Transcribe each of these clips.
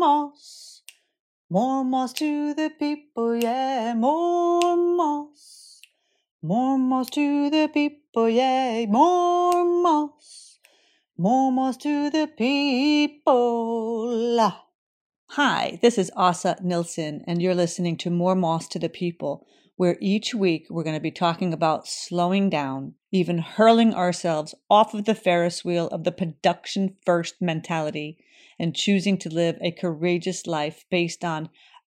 moss. More moss to the people, yeah, more moss. More moss to the people, yeah, more moss. More moss to the people. Hi, this is Asa Nilsson, and you're listening to More Moss to the People, where each week we're going to be talking about slowing down, even hurling ourselves off of the Ferris wheel of the production first mentality and choosing to live a courageous life based on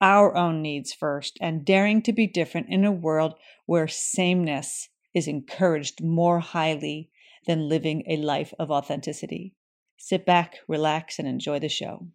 our own needs first and daring to be different in a world where sameness is encouraged more highly than living a life of authenticity. Sit back, relax, and enjoy the show.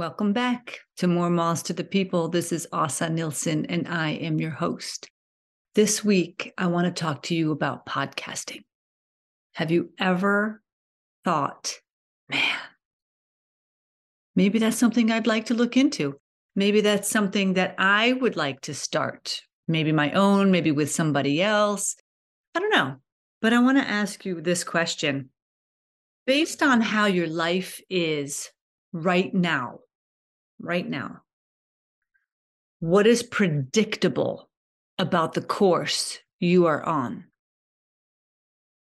Welcome back to More Moss to the People. This is Asa Nilsson, and I am your host. This week, I want to talk to you about podcasting. Have you ever thought, man, maybe that's something I'd like to look into? Maybe that's something that I would like to start, maybe my own, maybe with somebody else. I don't know. But I want to ask you this question based on how your life is right now, right now. What is predictable about the course you are on?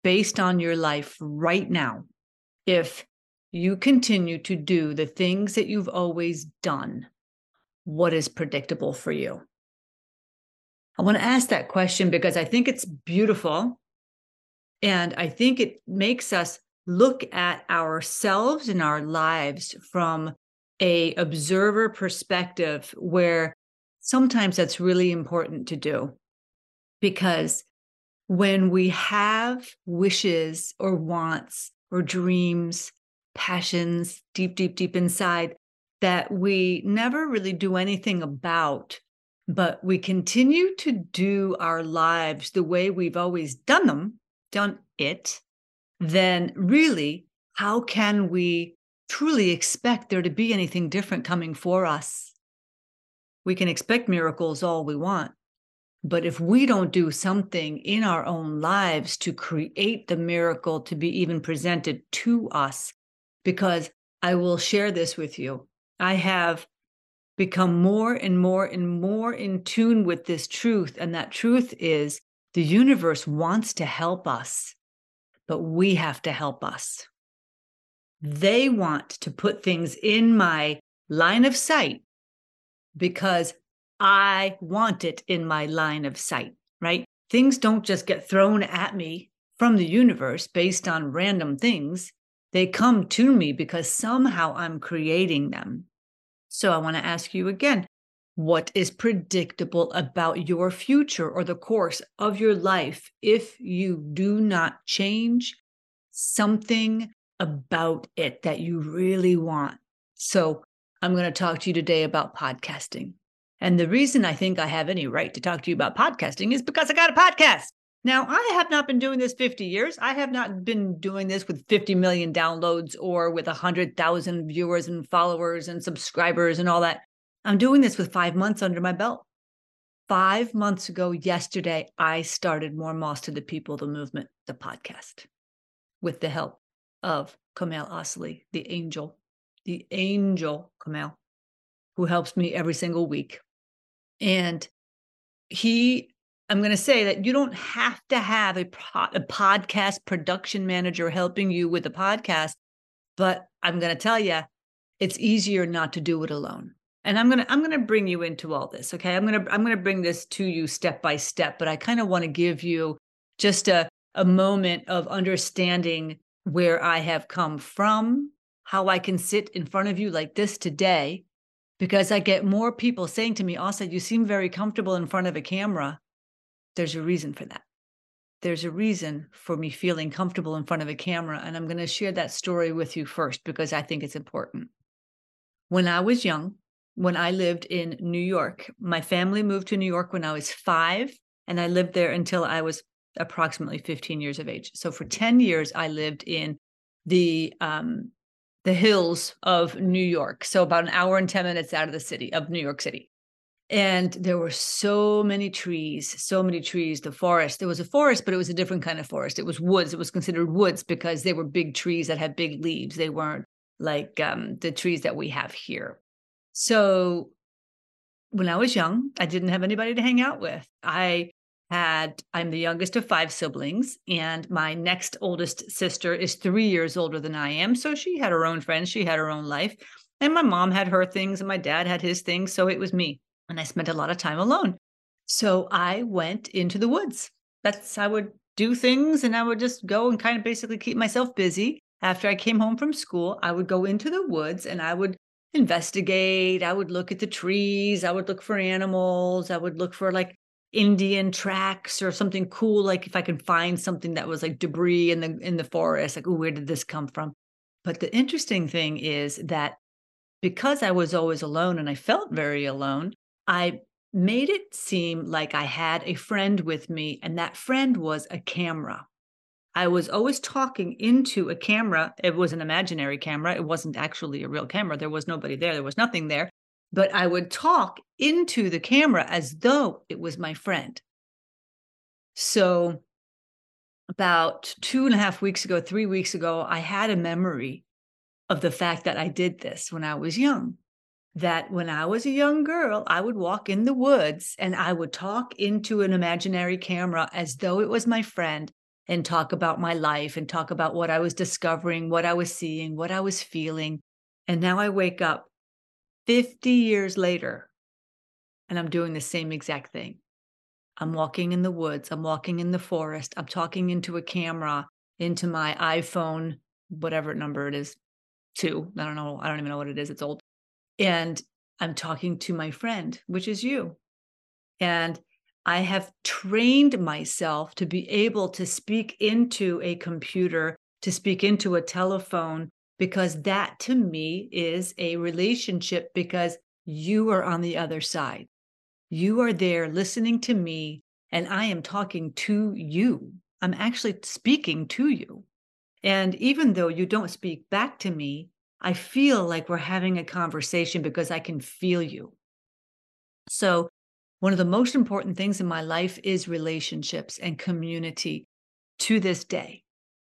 Based on your life right now, if you continue to do the things that you've always done, what is predictable for you? I want to ask that question because I think it's beautiful. And I think it makes us look at ourselves and our lives from a observer perspective where sometimes that's really important to do because when we have wishes or wants or dreams passions deep deep deep inside that we never really do anything about but we continue to do our lives the way we've always done them done it then really how can we truly expect there to be anything different coming for us. We can expect miracles all we want. But if we don't do something in our own lives to create the miracle to be even presented to us, because I will share this with you, I have become more and more and more in tune with this truth. And that truth is the universe wants to help us, but we have to help us. They want to put things in my line of sight because I want it in my line of sight, right? Things don't just get thrown at me from the universe based on random things. They come to me because somehow I'm creating them. So I want to ask you again what is predictable about your future or the course of your life if you do not change something about it that you really want. So, I'm going to talk to you today about podcasting. And the reason I think I have any right to talk to you about podcasting is because I got a podcast. Now, I have not been doing this 50 years. I have not been doing this with 50 million downloads or with 100,000 viewers and followers and subscribers and all that. I'm doing this with five months under my belt. Five months ago, yesterday, I started More Moss to the People, the movement, the podcast, with the help of Komeil Asli, the angel, the angel Komeil, who helps me every single week. And he, I'm going to say that you don't have to have a, a podcast production manager helping you with the podcast, but I'm going to tell you, it's easier not to do it alone. And I'm going to I'm going to bring you into all this, okay? I'm going to I'm going to bring this to you step by step, but I kind of want to give you just a a moment of understanding where I have come from, how I can sit in front of you like this today because I get more people saying to me, Asa, you seem very comfortable in front of a camera. There's a reason for that. There's a reason for me feeling comfortable in front of a camera. And I'm going to share that story with you first because I think it's important. When I was young, when I lived in New York, my family moved to New York when I was five, and I lived there until I was approximately 15 years of age. So for 10 years, I lived in the um, the hills of New York. So about an hour and 10 minutes out of the city of New York City. And there were so many trees, so many trees, the forest. There was a forest, but it was a different kind of forest. It was woods. It was considered woods because they were big trees that had big leaves. They weren't like um, the trees that we have here. So when I was young, I didn't have anybody to hang out with. I had I'm the youngest of five siblings and my next oldest sister is 3 years older than I am so she had her own friends she had her own life and my mom had her things and my dad had his things so it was me and I spent a lot of time alone. So I went into the woods. That's I would do things and I would just go and kind of basically keep myself busy. After I came home from school I would go into the woods and I would investigate I would look at the trees I would look for animals I would look for like Indian tracks or something cool. Like if I could find something that was like debris in the in the forest, like, oh, where did this come from? But the interesting thing is that because I was always alone and I felt very alone, I made it seem like I had a friend with me, and that friend was a camera. I was always talking into a camera. It was an imaginary camera. It wasn't actually a real camera. There was nobody there. There was nothing there but I would talk into the camera as though it was my friend. So, about two and a half weeks ago, three weeks ago, I had a memory of the fact that I did this when I was young. That when I was a young girl, I would walk in the woods and I would talk into an imaginary camera as though it was my friend and talk about my life and talk about what I was discovering, what I was seeing, what I was feeling. And now I wake up 50 years later, and I'm doing the same exact thing. I'm walking in the woods, I'm walking in the forest, I'm talking into a camera, into my iPhone, whatever number it is, two. I don't know. I don't even know what it is. It's old. And I'm talking to my friend, which is you. And I have trained myself to be able to speak into a computer, to speak into a telephone, because that to me is a relationship because you are on the other side. You are there listening to me, and I am talking to you. I'm actually speaking to you. And even though you don't speak back to me, I feel like we're having a conversation because I can feel you. So, one of the most important things in my life is relationships and community to this day.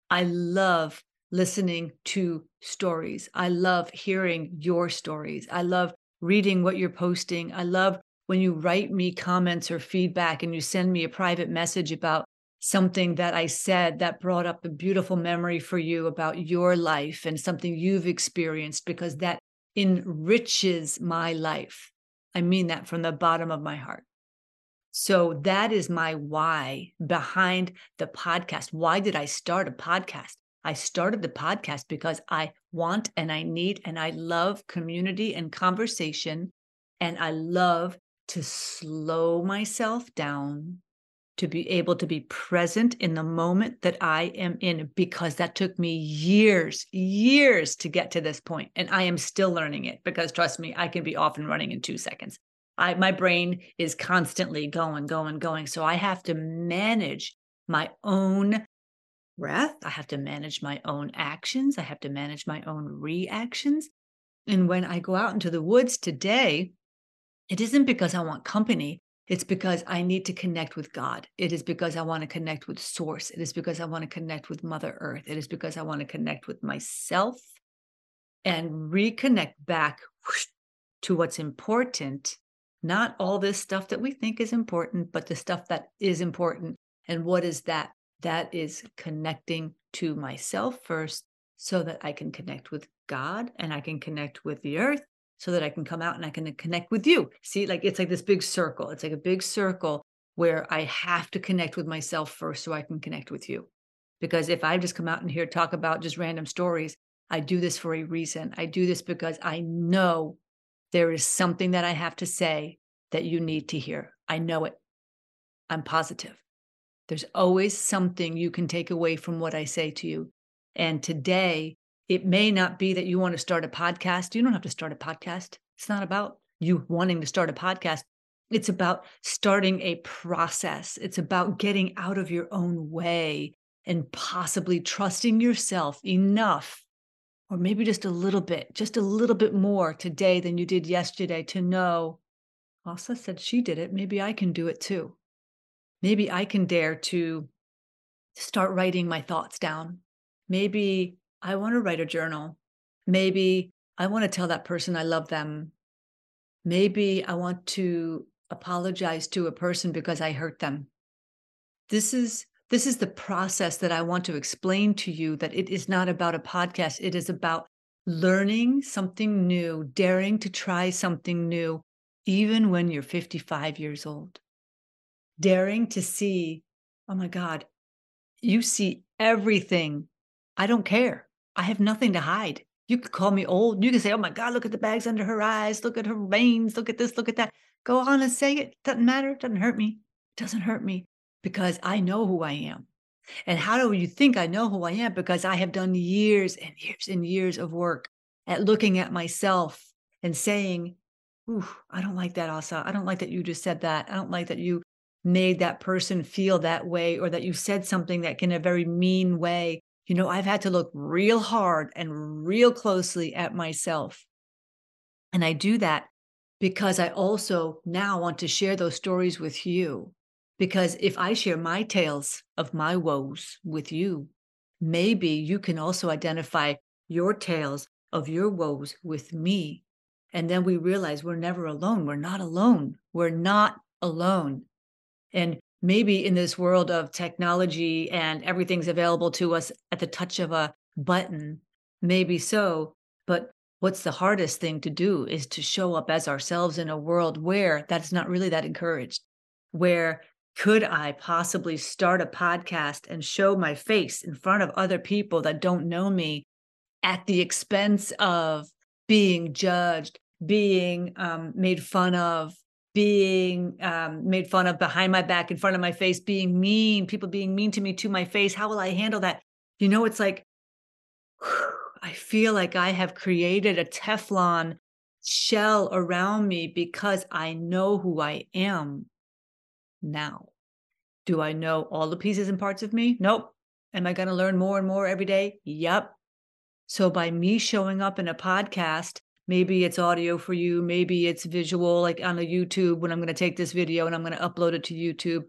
I love listening to stories. I love hearing your stories. I love reading what you're posting. I love when you write me comments or feedback and you send me a private message about something that I said that brought up a beautiful memory for you about your life and something you've experienced because that enriches my life. I mean that from the bottom of my heart. So that is my why behind the podcast. Why did I start a podcast? I started the podcast because I want and I need and I love community and conversation. And I love to slow myself down to be able to be present in the moment that I am in because that took me years, years to get to this point. And I am still learning it because trust me, I can be off and running in two seconds. I, my brain is constantly going, going, going. So I have to manage my own breath. I have to manage my own actions. I have to manage my own reactions. And when I go out into the woods today, it isn't because I want company. It's because I need to connect with God. It is because I want to connect with Source. It is because I want to connect with Mother Earth. It is because I want to connect with myself and reconnect back to what's important. Not all this stuff that we think is important, but the stuff that is important. And what is that? That is connecting to myself first so that I can connect with God and I can connect with the earth so that I can come out and I can connect with you. See, like it's like this big circle. It's like a big circle where I have to connect with myself first so I can connect with you. Because if I just come out and here talk about just random stories, I do this for a reason. I do this because I know there is something that I have to say that you need to hear. I know it. I'm positive. There's always something you can take away from what I say to you. And today, it may not be that you want to start a podcast. You don't have to start a podcast. It's not about you wanting to start a podcast. It's about starting a process. It's about getting out of your own way and possibly trusting yourself enough, or maybe just a little bit, just a little bit more today than you did yesterday to know, Asa said she did it. Maybe I can do it too. Maybe I can dare to start writing my thoughts down. Maybe I want to write a journal. Maybe I want to tell that person I love them. Maybe I want to apologize to a person because I hurt them. This is this is the process that I want to explain to you that it is not about a podcast. It is about learning something new, daring to try something new, even when you're 55 years old. Daring to see, oh my God, you see everything. I don't care. I have nothing to hide. You could call me old. You can say, oh my God, look at the bags under her eyes. Look at her veins. Look at this. Look at that. Go on and say it. Doesn't matter. It doesn't hurt me. It doesn't hurt me because I know who I am. And how do you think I know who I am? Because I have done years and years and years of work at looking at myself and saying, Ooh, I don't like that, Asa. I don't like that you just said that. I don't like that you made that person feel that way or that you said something that in a very mean way. You know, I've had to look real hard and real closely at myself. And I do that because I also now want to share those stories with you. Because if I share my tales of my woes with you, maybe you can also identify your tales of your woes with me. And then we realize we're never alone. We're not alone. We're not alone. And maybe in this world of technology and everything's available to us at the touch of a button, maybe so. But what's the hardest thing to do is to show up as ourselves in a world where that's not really that encouraged, where could I possibly start a podcast and show my face in front of other people that don't know me at the expense of being judged, being um, made fun of, being um, made fun of behind my back, in front of my face, being mean, people being mean to me to my face? How will I handle that? You know, it's like, I feel like I have created a Teflon shell around me because I know who I am now. Do I know all the pieces and parts of me? Nope. Am I going to learn more and more every day? Yep. So by me showing up in a podcast, maybe it's audio for you, maybe it's visual, like on a YouTube when I'm going to take this video and I'm going to upload it to YouTube.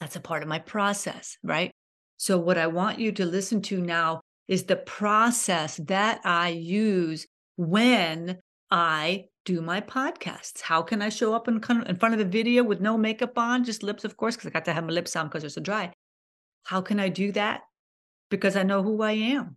That's a part of my process, right? So what I want you to listen to now is the process that I use when I do my podcasts. How can I show up in, in front of the video with no makeup on, just lips, of course, because I got to have my lips on because they're so dry. How can I do that? Because I know who I am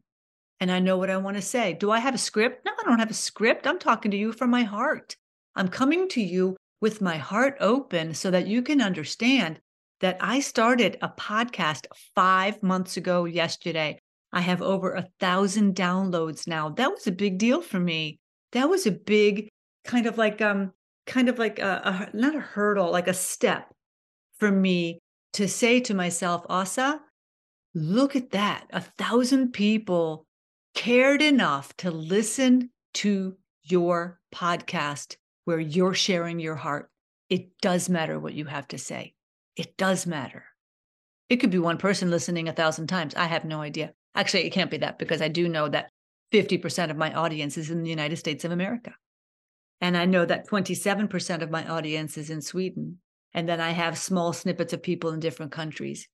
and I know what I want to say. Do I have a script? No, I don't have a script. I'm talking to you from my heart. I'm coming to you with my heart open so that you can understand that I started a podcast five months ago yesterday. I have over a thousand downloads now. That was a big deal for me. That was a big kind of like um kind of like a, a not a hurdle, like a step for me to say to myself, Asa, look at that. A thousand people cared enough to listen to your podcast where you're sharing your heart. It does matter what you have to say. It does matter. It could be one person listening a thousand times. I have no idea. Actually, it can't be that because I do know that 50% of my audience is in the United States of America. And I know that 27% of my audience is in Sweden. And then I have small snippets of people in different countries,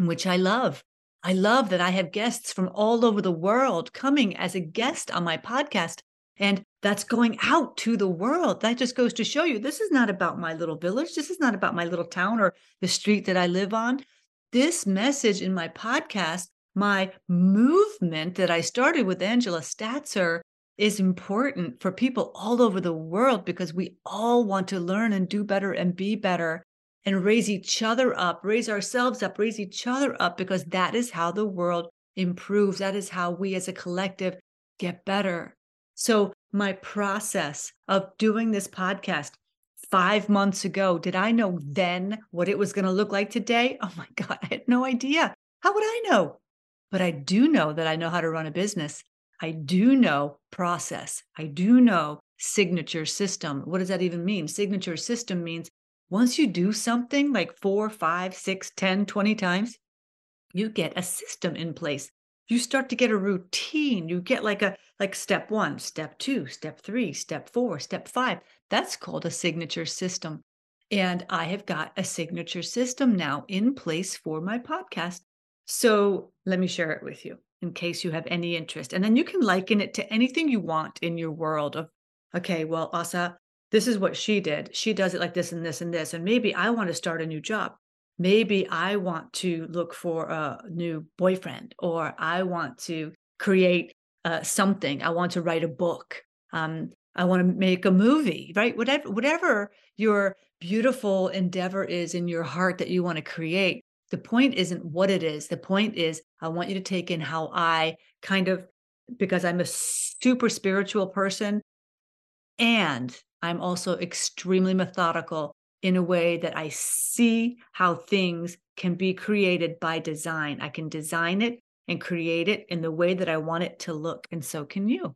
which I love. I love that I have guests from all over the world coming as a guest on my podcast. And that's going out to the world. That just goes to show you this is not about my little village. This is not about my little town or the street that I live on. This message in my podcast, my movement that I started with Angela Statzer, is important for people all over the world because we all want to learn and do better and be better and raise each other up, raise ourselves up, raise each other up, because that is how the world improves. That is how we as a collective get better. So, my process of doing this podcast five months ago, did I know then what it was going to look like today? Oh my God, I had no idea. How would I know? But I do know that I know how to run a business. I do know process. I do know signature system. What does that even mean? Signature system means once you do something like four, five, six, ten, twenty times, you get a system in place. You start to get a routine. You get like a like step one, step two, step three, step four, step five. That's called a signature system. And I have got a signature system now in place for my podcast. So let me share it with you in case you have any interest. And then you can liken it to anything you want in your world of, okay, well, Asa, this is what she did. She does it like this and this and this. And maybe I want to start a new job. Maybe I want to look for a new boyfriend or I want to create uh, something. I want to write a book. Um, I want to make a movie, right? Whatever, whatever your beautiful endeavor is in your heart that you want to create. The point isn't what it is. The point is, I want you to take in how I kind of, because I'm a super spiritual person and I'm also extremely methodical in a way that I see how things can be created by design. I can design it and create it in the way that I want it to look. And so can you.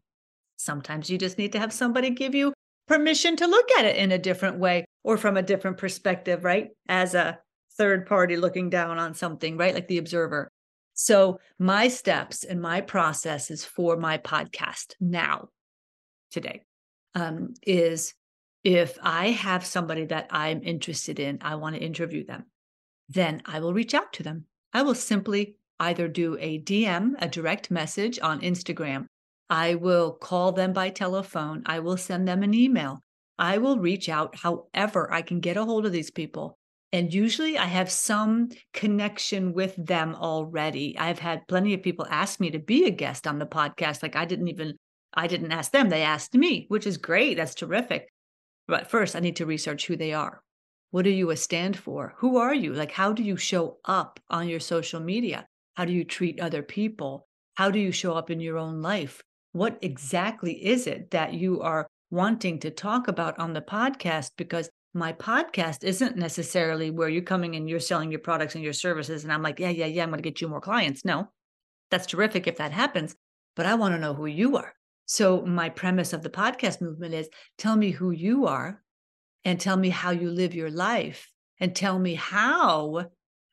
Sometimes you just need to have somebody give you permission to look at it in a different way or from a different perspective, right? As a third party looking down on something, right? Like the observer. So, my steps and my processes for my podcast now, today, um, is if I have somebody that I'm interested in, I want to interview them, then I will reach out to them. I will simply either do a DM, a direct message on Instagram. I will call them by telephone. I will send them an email. I will reach out however I can get a hold of these people. And usually I have some connection with them already. I've had plenty of people ask me to be a guest on the podcast. Like I didn't even, I didn't ask them, they asked me, which is great. That's terrific. But first, I need to research who they are. What do you stand for? Who are you? Like, how do you show up on your social media? How do you treat other people? How do you show up in your own life? What exactly is it that you are wanting to talk about on the podcast? Because my podcast isn't necessarily where you're coming and you're selling your products and your services. And I'm like, yeah, yeah, yeah, I'm going to get you more clients. No, that's terrific if that happens. But I want to know who you are. So, my premise of the podcast movement is tell me who you are and tell me how you live your life and tell me how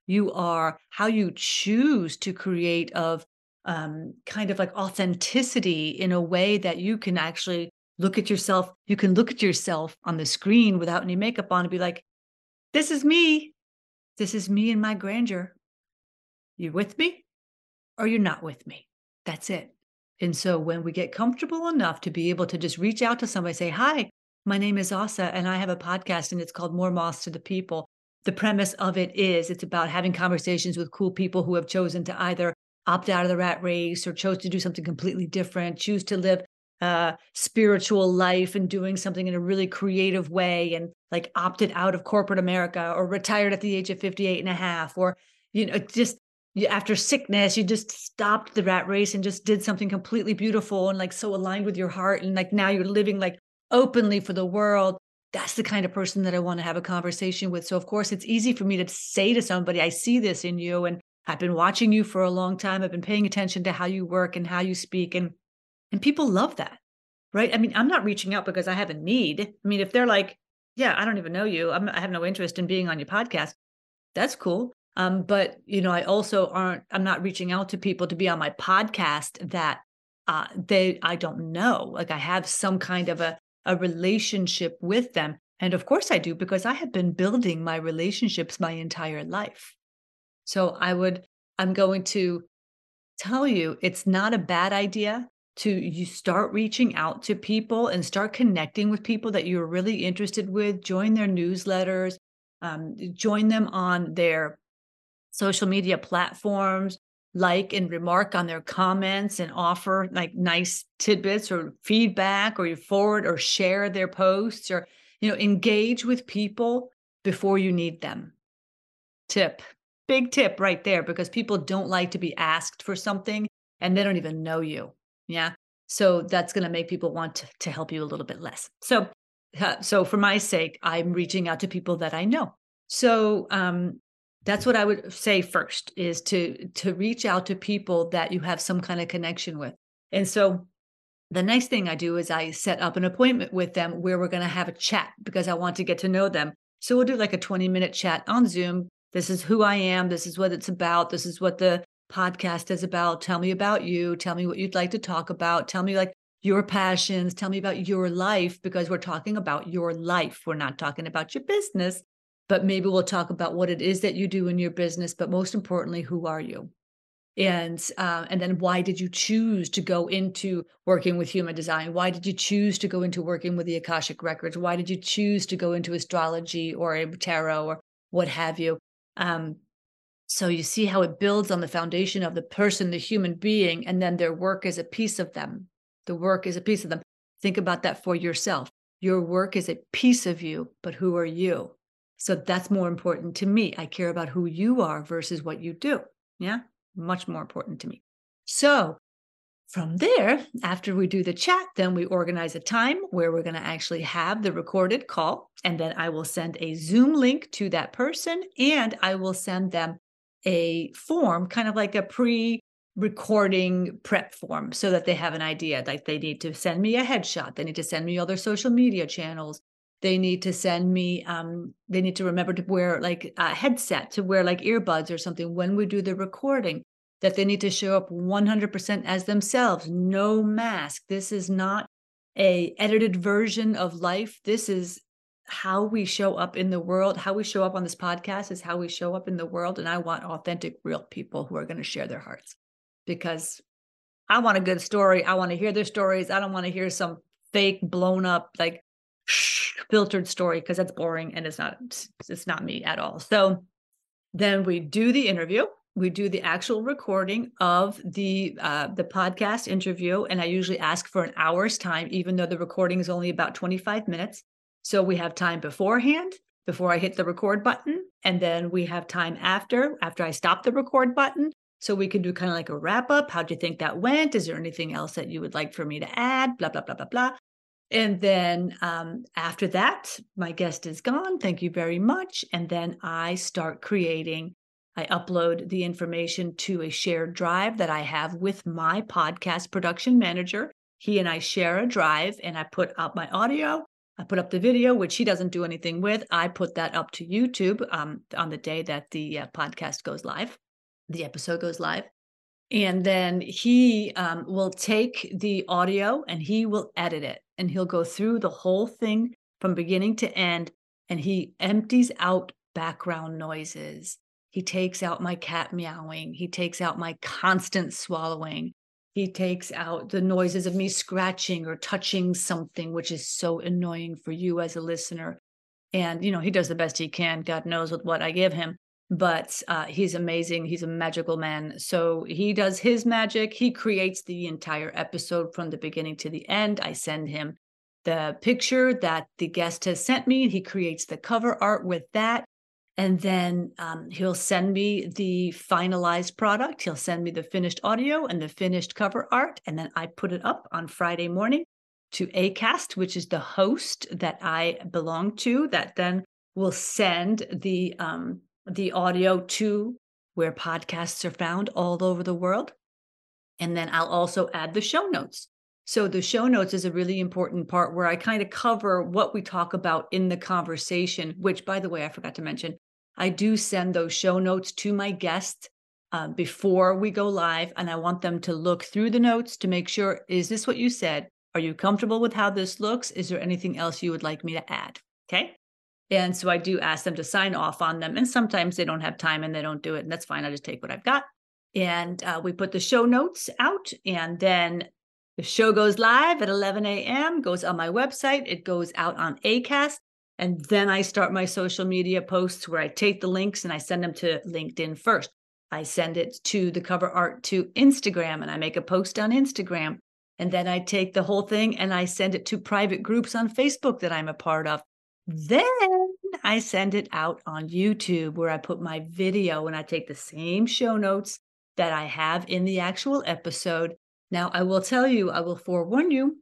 you are, how you choose to create of um, kind of like authenticity in a way that you can actually look at yourself. You can look at yourself on the screen without any makeup on and be like, this is me. This is me and my grandeur. You with me or you're not with me? That's it. And so when we get comfortable enough to be able to just reach out to somebody, say, Hi, my name is Asa, and I have a podcast, and it's called More Moss to the People. The premise of it is it's about having conversations with cool people who have chosen to either opt out of the rat race or chose to do something completely different, choose to live a spiritual life and doing something in a really creative way and like opted out of corporate America or retired at the age of 58 and a half or you know just after sickness, you just stopped the rat race and just did something completely beautiful and like so aligned with your heart. And like now you're living like openly for the world. That's the kind of person that I want to have a conversation with. So, of course, it's easy for me to say to somebody, I see this in you. And I've been watching you for a long time. I've been paying attention to how you work and how you speak. And and people love that. Right. I mean, I'm not reaching out because I have a need. I mean, if they're like, yeah, I don't even know you. I'm, I have no interest in being on your podcast. That's cool. Um, but you know, I also aren't. I'm not reaching out to people to be on my podcast that uh, they I don't know. Like I have some kind of a a relationship with them, and of course I do because I have been building my relationships my entire life. So I would. I'm going to tell you it's not a bad idea to you start reaching out to people and start connecting with people that you're really interested with join their newsletters um, join them on their social media platforms, like and remark on their comments and offer like nice tidbits or feedback or you forward or share their posts or you know engage with people before you need them tip big tip right there because people don't like to be asked for something and they don't even know you yeah So that's going to make people want to, to help you a little bit less. So, uh, so for my sake, I'm reaching out to people that I know. So um, that's what I would say first is to to reach out to people that you have some kind of connection with. And so the next thing I do is I set up an appointment with them where we're going to have a chat because I want to get to know them. So we'll do like a 20 minute chat on Zoom. This is who I am. This is what it's about. This is what the podcast is about. Tell me about you. Tell me what you'd like to talk about. Tell me like your passions. Tell me about your life because we're talking about your life. We're not talking about your business, but maybe we'll talk about what it is that you do in your business. But most importantly, who are you? and uh, and then why did you choose to go into working with human design? Why did you choose to go into working with the akashic records? Why did you choose to go into astrology or tarot or what have you? Um, so you see how it builds on the foundation of the person the human being and then their work is a piece of them. The work is a piece of them. Think about that for yourself. Your work is a piece of you but who are you so that's more important to me i care about who you are versus what you do yeah much more important to me. So from there, after we do the chat, then we organize a time where we're going to actually have the recorded call. And then I will send a Zoom link to that person and I will send them a form, kind of like a pre recording prep form, so that they have an idea. Like they need to send me a headshot, they need to send me all their social media channels. They need to send me, um, they need to remember to wear like a headset, to wear like earbuds or something when we do the recording that they need to show up 100% as themselves no mask. This is not a edited version of life. This is how we show up in the world. How we show up on this podcast is how we show up in the world and i want authentic real people who are going to share their hearts because i want a good story. I want to hear their stories. I don't want to hear some fake blown up like filtered story because that's boring and it's not it's not me at all. So then we do the interview. We do the actual recording of the uh, the podcast interview and i usually ask for an hour's time even though the recording is only about 25 minutes. So we have time beforehand before i hit the record button and then we have time after after i stop the record button. So we can do kind of like a wrap up how do you think that went? Is there anything else that you would like for me to add? Blah blah blah blah blah and then um, after that my guest is gone thank you very much and then i start creating I upload the information to a shared drive that I have with my podcast production manager. He and I share a drive, and I put up my audio. I put up the video, which he doesn't do anything with. I put that up to YouTube um, on the day that the uh, podcast goes live, the episode goes live. And then he um, will take the audio and he will edit it and he'll go through the whole thing from beginning to end and he empties out background noises he takes out my cat meowing. He takes out my constant swallowing. He takes out the noises of me scratching or touching something, which is so annoying for you as a listener. And, you know, he does the best he can, God knows with what I give him. But uh, he's amazing. He's a magical man. So he does his magic. He creates the entire episode from the beginning to the end. I send him the picture that the guest has sent me. He creates the cover art with that and then um, he'll send me the finalized product. He'll send me the finished audio and the finished cover art. And then I put it up on Friday morning to ACAST, which is the host that I belong to, that then will send the um, the audio to where podcasts are found all over the world. And then I'll also add the show notes. So the show notes is a really important part where I kind of cover what we talk about in the conversation, which by the way, I forgot to mention, I do send those show notes to my guests uh, before we go live, and I want them to look through the notes to make sure is this what you said? Are you comfortable with how this looks? Is there anything else you would like me to add? Okay. And so I do ask them to sign off on them. And sometimes they don't have time and they don't do it. And that's fine. I just take what I've got. And uh, we put the show notes out. And then the show goes live at 11 a.m., goes on my website. It goes out on ACAST. And then I start my social media posts where I take the links and I send them to LinkedIn first. I send it to the cover art to Instagram and I make a post on Instagram. And then I take the whole thing and I send it to private groups on Facebook that I'm a part of. Then I send it out on YouTube where I put my video and I take the same show notes that I have in the actual episode Now, I will tell you, I will forewarn you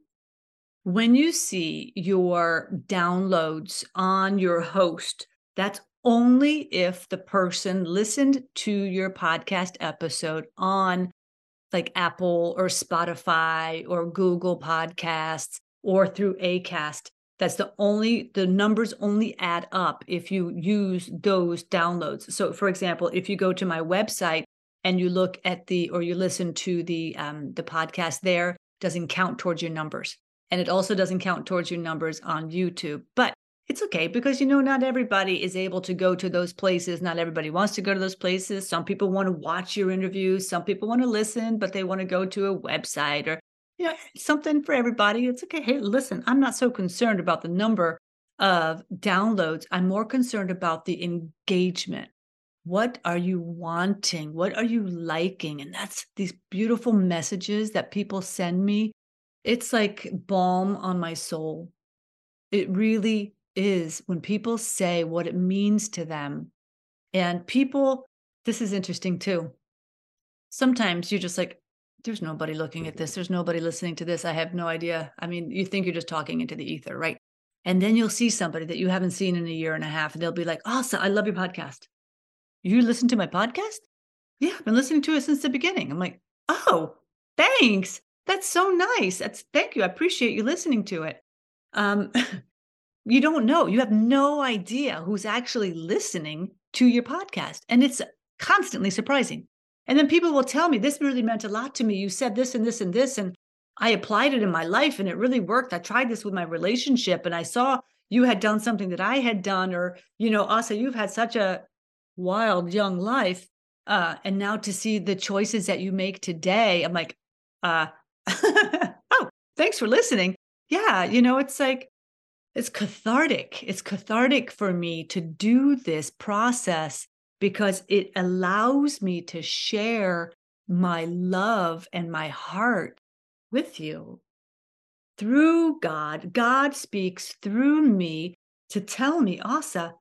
when you see your downloads on your host, that's only if the person listened to your podcast episode on like Apple or Spotify or Google Podcasts or through Acast. That's the only, the numbers only add up if you use those downloads. So, for example, if you go to my website and you look at the, or you listen to the, um, the podcast there, doesn't count towards your numbers. And it also doesn't count towards your numbers on YouTube. But it's okay because you know not everybody is able to go to those places not everybody wants to go to those places some people want to watch your interviews some people want to listen but they want to go to a website or know something for everybody. It's okay. Hey listen i'm not so concerned about the number of downloads. I'm more concerned about the engagement. What are you wanting? What are you liking? And that's these beautiful messages that people send me. It's like balm on my soul. It really is when people say what it means to them. And people, this is interesting too. Sometimes you're just like, there's nobody looking at this. There's nobody listening to this. I have no idea. I mean, you think you're just talking into the ether, right? And then you'll see somebody that you haven't seen in a year and a half, and they'll be like, Awesome, I love your podcast. You listen to my podcast? Yeah, I've been listening to it since the beginning. I'm like, Oh, thanks. That's so nice. That's thank you. I appreciate you listening to it. Um, you don't know. You have no idea who's actually listening to your podcast. And it's constantly surprising. And then people will tell me, this really meant a lot to me. You said this and this and this. And I applied it in my life and it really worked. I tried this with my relationship and I saw you had done something that I had done, or, you know, Asa, you've had such a wild young life. Uh, and now to see the choices that you make today, I'm like, uh, oh, thanks for listening. Yeah, you know, it's like it's cathartic. It's cathartic for me to do this process because it allows me to share my love and my heart with you through God. God speaks through me to tell me, Asa,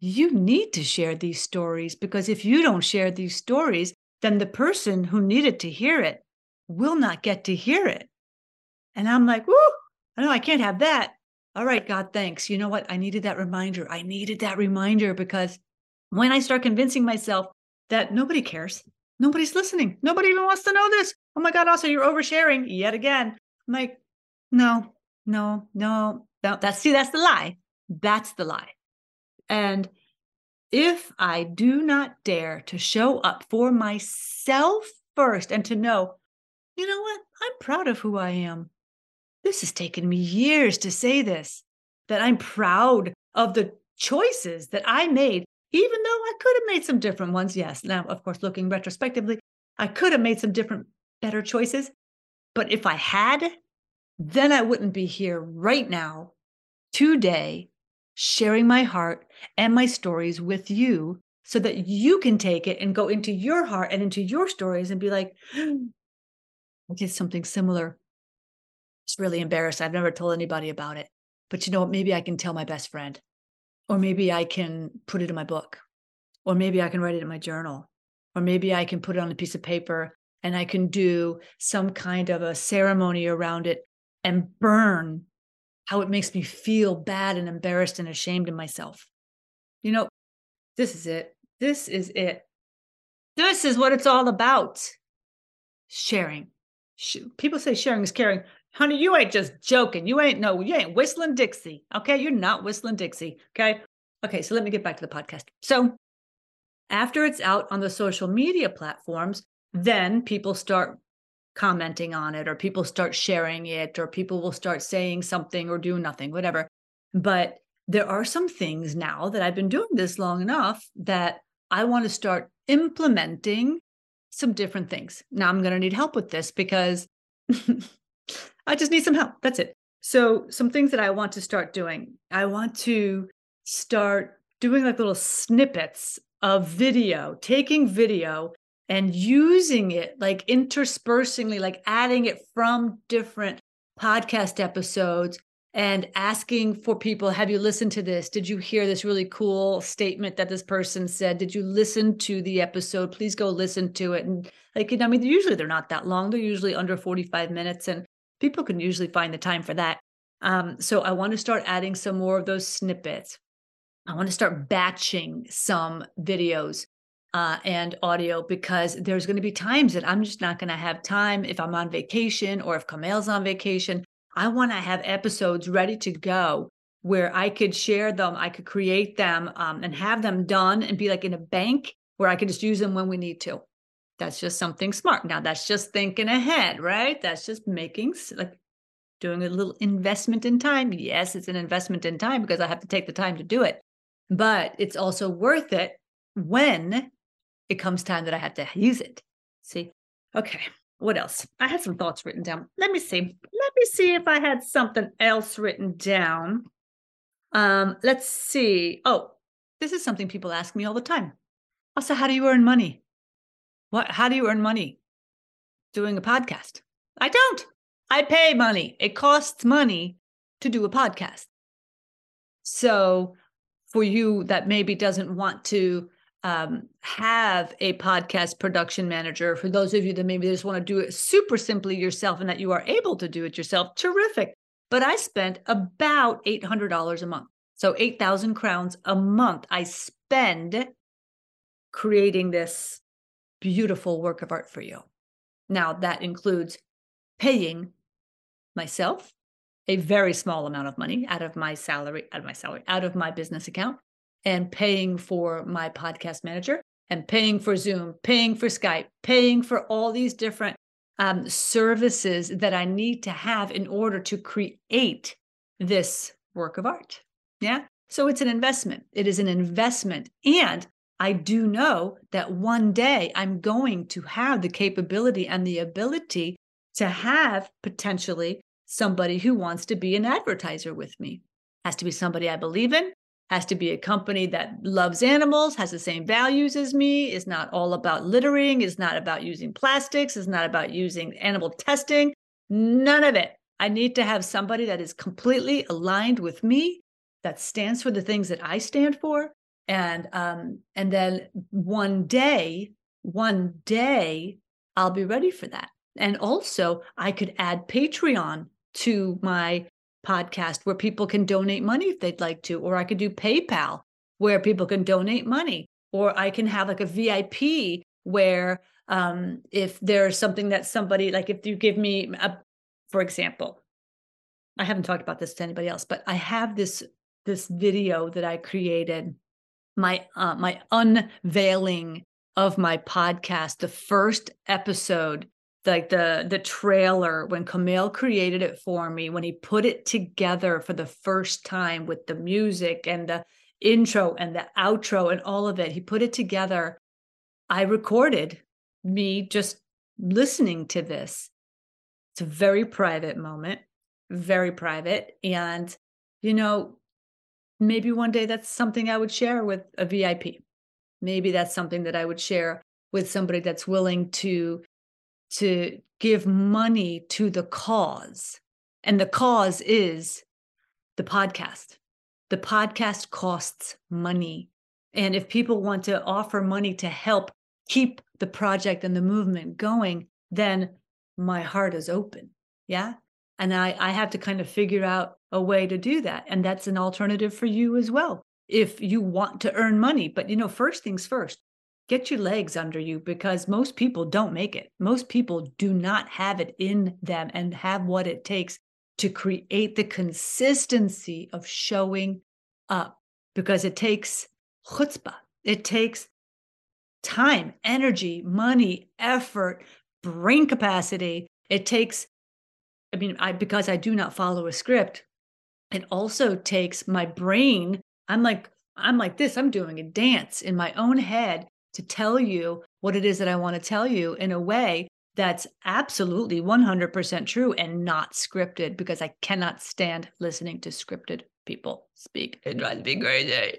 you need to share these stories because if you don't share these stories, then the person who needed to hear it will not get to hear it. And I'm like, whoo, I know I can't have that all right, God, thanks. You know what? I needed that reminder. I needed that reminder because when I start convincing myself that nobody cares, nobody's listening, nobody even wants to know this. Oh my God, also, you're oversharing yet again. I'm like, no, no, no, no. That's see, that's the lie. That's the lie. And if I do not dare to show up for myself first and to know, you know what? I'm proud of who I am this has taken me years to say this, that I'm proud of the choices that I made, even though I could have made some different ones. Yes. Now, of course, looking retrospectively, I could have made some different, better choices. But if I had, then I wouldn't be here right now, today, sharing my heart and my stories with you so that you can take it and go into your heart and into your stories and be like, I did something similar it's really embarrassed. I've never told anybody about it. But you know what? Maybe I can tell my best friend, or maybe I can put it in my book, or maybe I can write it in my journal, or maybe I can put it on a piece of paper and I can do some kind of a ceremony around it and burn how it makes me feel bad and embarrassed and ashamed of myself. You know, this is it. This is it. This is what it's all about. Sharing. People say sharing is caring honey, you ain't just joking. You ain't no, you ain't whistling Dixie. Okay. You're not whistling Dixie. Okay. Okay. So let me get back to the podcast. So after it's out on the social media platforms, then people start commenting on it or people start sharing it or people will start saying something or do nothing, whatever. But there are some things now that I've been doing this long enough that I want to start implementing some different things. Now I'm going to need help with this because I just need some help. That's it. So, some things that I want to start doing. I want to start doing like little snippets of video, taking video and using it like interspersingly, like adding it from different podcast episodes and asking for people have you listened to this did you hear this really cool statement that this person said did you listen to the episode please go listen to it and like you know i mean usually they're not that long they're usually under 45 minutes and people can usually find the time for that. Um, so i want to start adding some more of those snippets. I want to start batching some videos uh, and audio because there's going to be times that i'm just not going to have time if i'm on vacation or if Komeil's on vacation. I want to have episodes ready to go where I could share them, I could create them um, and have them done and be like in a bank where I could just use them when we need to. That's just something smart. Now, that's just thinking ahead, right? That's just making like doing a little investment in time. Yes, it's an investment in time because I have to take the time to do it, but it's also worth it when it comes time that I have to use it. See? Okay what else? I had some thoughts written down. Let me see. Let me see if I had something else written down. Um, let's see. Oh, this is something people ask me all the time. Also, how do you earn money? What how do you earn money doing a podcast? I don't. I pay money. It costs money to do a podcast. So for you that maybe doesn't want to um, have a podcast production manager. For those of you that maybe just want to do it super simply yourself and that you are able to do it yourself, terrific. But I spent about $800 a month. So 8,000 crowns a month I spend creating this beautiful work of art for you. Now, that includes paying myself a very small amount of money out of my salary, out of my salary, out of my business account and paying for my podcast manager and paying for Zoom, paying for Skype, paying for all these different um, services that I need to have in order to create this work of art. Yeah. So it's an investment. It is an investment. And I do know that one day I'm going to have the capability and the ability to have potentially somebody who wants to be an advertiser with me. Has to be somebody I believe in, has to be a company that loves animals, has the same values as me, is not all about littering, is not about using plastics, is not about using animal testing. None of it. I need to have somebody that is completely aligned with me, that stands for the things that I stand for. And um, and then one day, one day, I'll be ready for that. And also, I could add Patreon to my podcast where people can donate money if they'd like to, or I could do PayPal where people can donate money, or I can have like a VIP where um, if there's something that somebody like if you give me a, for example, I haven't talked about this to anybody else, but I have this this video that I created, my uh, my unveiling of my podcast, the first episode like the the trailer when Komeil created it for me when he put it together for the first time with the music and the intro and the outro and all of it he put it together. I recorded me just listening to this. It's a very private moment very private and you know maybe one day that's something I would share with a VIP maybe that's something that I would share with somebody that's willing to to give money to the cause. And the cause is the podcast. The podcast costs money. And if people want to offer money to help keep the project and the movement going, then my heart is open. Yeah. And I, I have to kind of figure out a way to do that. And that's an alternative for you as well. If you want to earn money, but you know, first things first, get your legs under you because most people don't make it. Most people do not have it in them and have what it takes to create the consistency of showing up because it takes chutzpah. It takes time, energy, money, effort, brain capacity. It takes, I mean, I because I do not follow a script, it also takes my brain. I'm like, I'm like this, I'm doing a dance in my own head to tell you what it is that I want to tell you in a way that's absolutely 100% true and not scripted because I cannot stand listening to scripted people speak. It drives me crazy.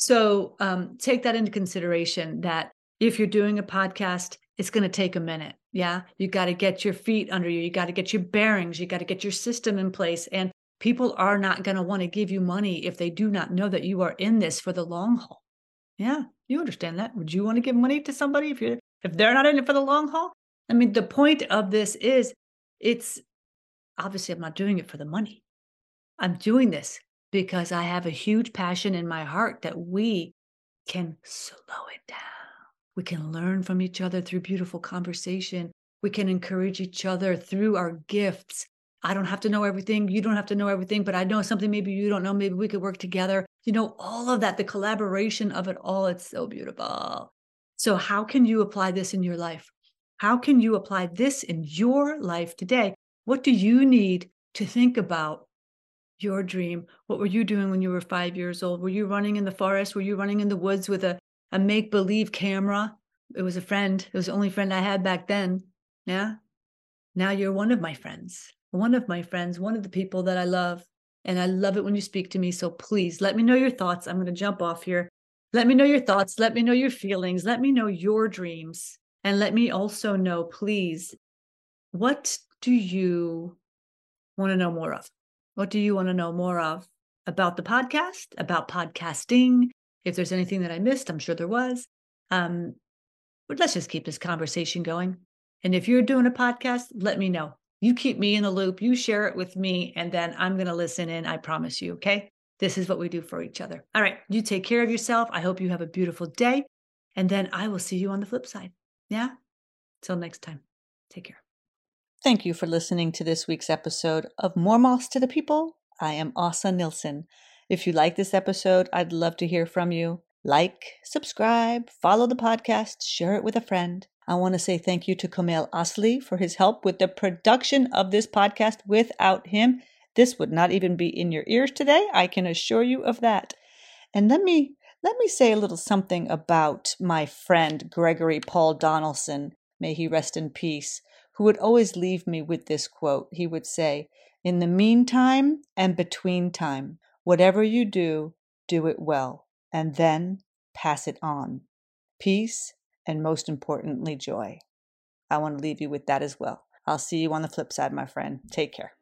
So um, take that into consideration that if you're doing a podcast, it's going to take a minute. Yeah. You got to get your feet under you. You got to get your bearings. You got to get your system in place. And People are not going to want to give you money if they do not know that you are in this for the long haul. Yeah, you understand that. Would you want to give money to somebody if you're if they're not in it for the long haul? I mean, the point of this is it's obviously I'm not doing it for the money. I'm doing this because I have a huge passion in my heart that we can slow it down. We can learn from each other through beautiful conversation. We can encourage each other through our gifts. I don't have to know everything. You don't have to know everything, but I know something maybe you don't know. Maybe we could work together. You know, all of that, the collaboration of it all, it's so beautiful. So, how can you apply this in your life? How can you apply this in your life today? What do you need to think about your dream? What were you doing when you were five years old? Were you running in the forest? Were you running in the woods with a, a make believe camera? It was a friend. It was the only friend I had back then. Yeah. Now you're one of my friends, one of my friends, one of the people that I love. And I love it when you speak to me. So please let me know your thoughts. I'm going to jump off here. Let me know your thoughts. Let me know your feelings. Let me know your dreams. And let me also know, please, what do you want to know more of? What do you want to know more of about the podcast, about podcasting? If there's anything that I missed, I'm sure there was. Um, but let's just keep this conversation going. And if you're doing a podcast, let me know. You keep me in the loop, you share it with me, and then I'm going to listen in. I promise you. Okay. This is what we do for each other. All right. You take care of yourself. I hope you have a beautiful day. And then I will see you on the flip side. Yeah. Till next time. Take care. Thank you for listening to this week's episode of More Moss to the People. I am Asa Nilsson. If you like this episode, I'd love to hear from you. Like, subscribe, follow the podcast, share it with a friend. I want to say thank you to Komeil Asli for his help with the production of this podcast. Without him, this would not even be in your ears today. I can assure you of that. And let me let me say a little something about my friend Gregory Paul Donaldson. May he rest in peace who would always leave me with this quote. He would say, In the meantime and between time, whatever you do, do it well, and then pass it on. Peace, and most importantly, joy. I want to leave you with that as well. I'll see you on the flip side, my friend. Take care.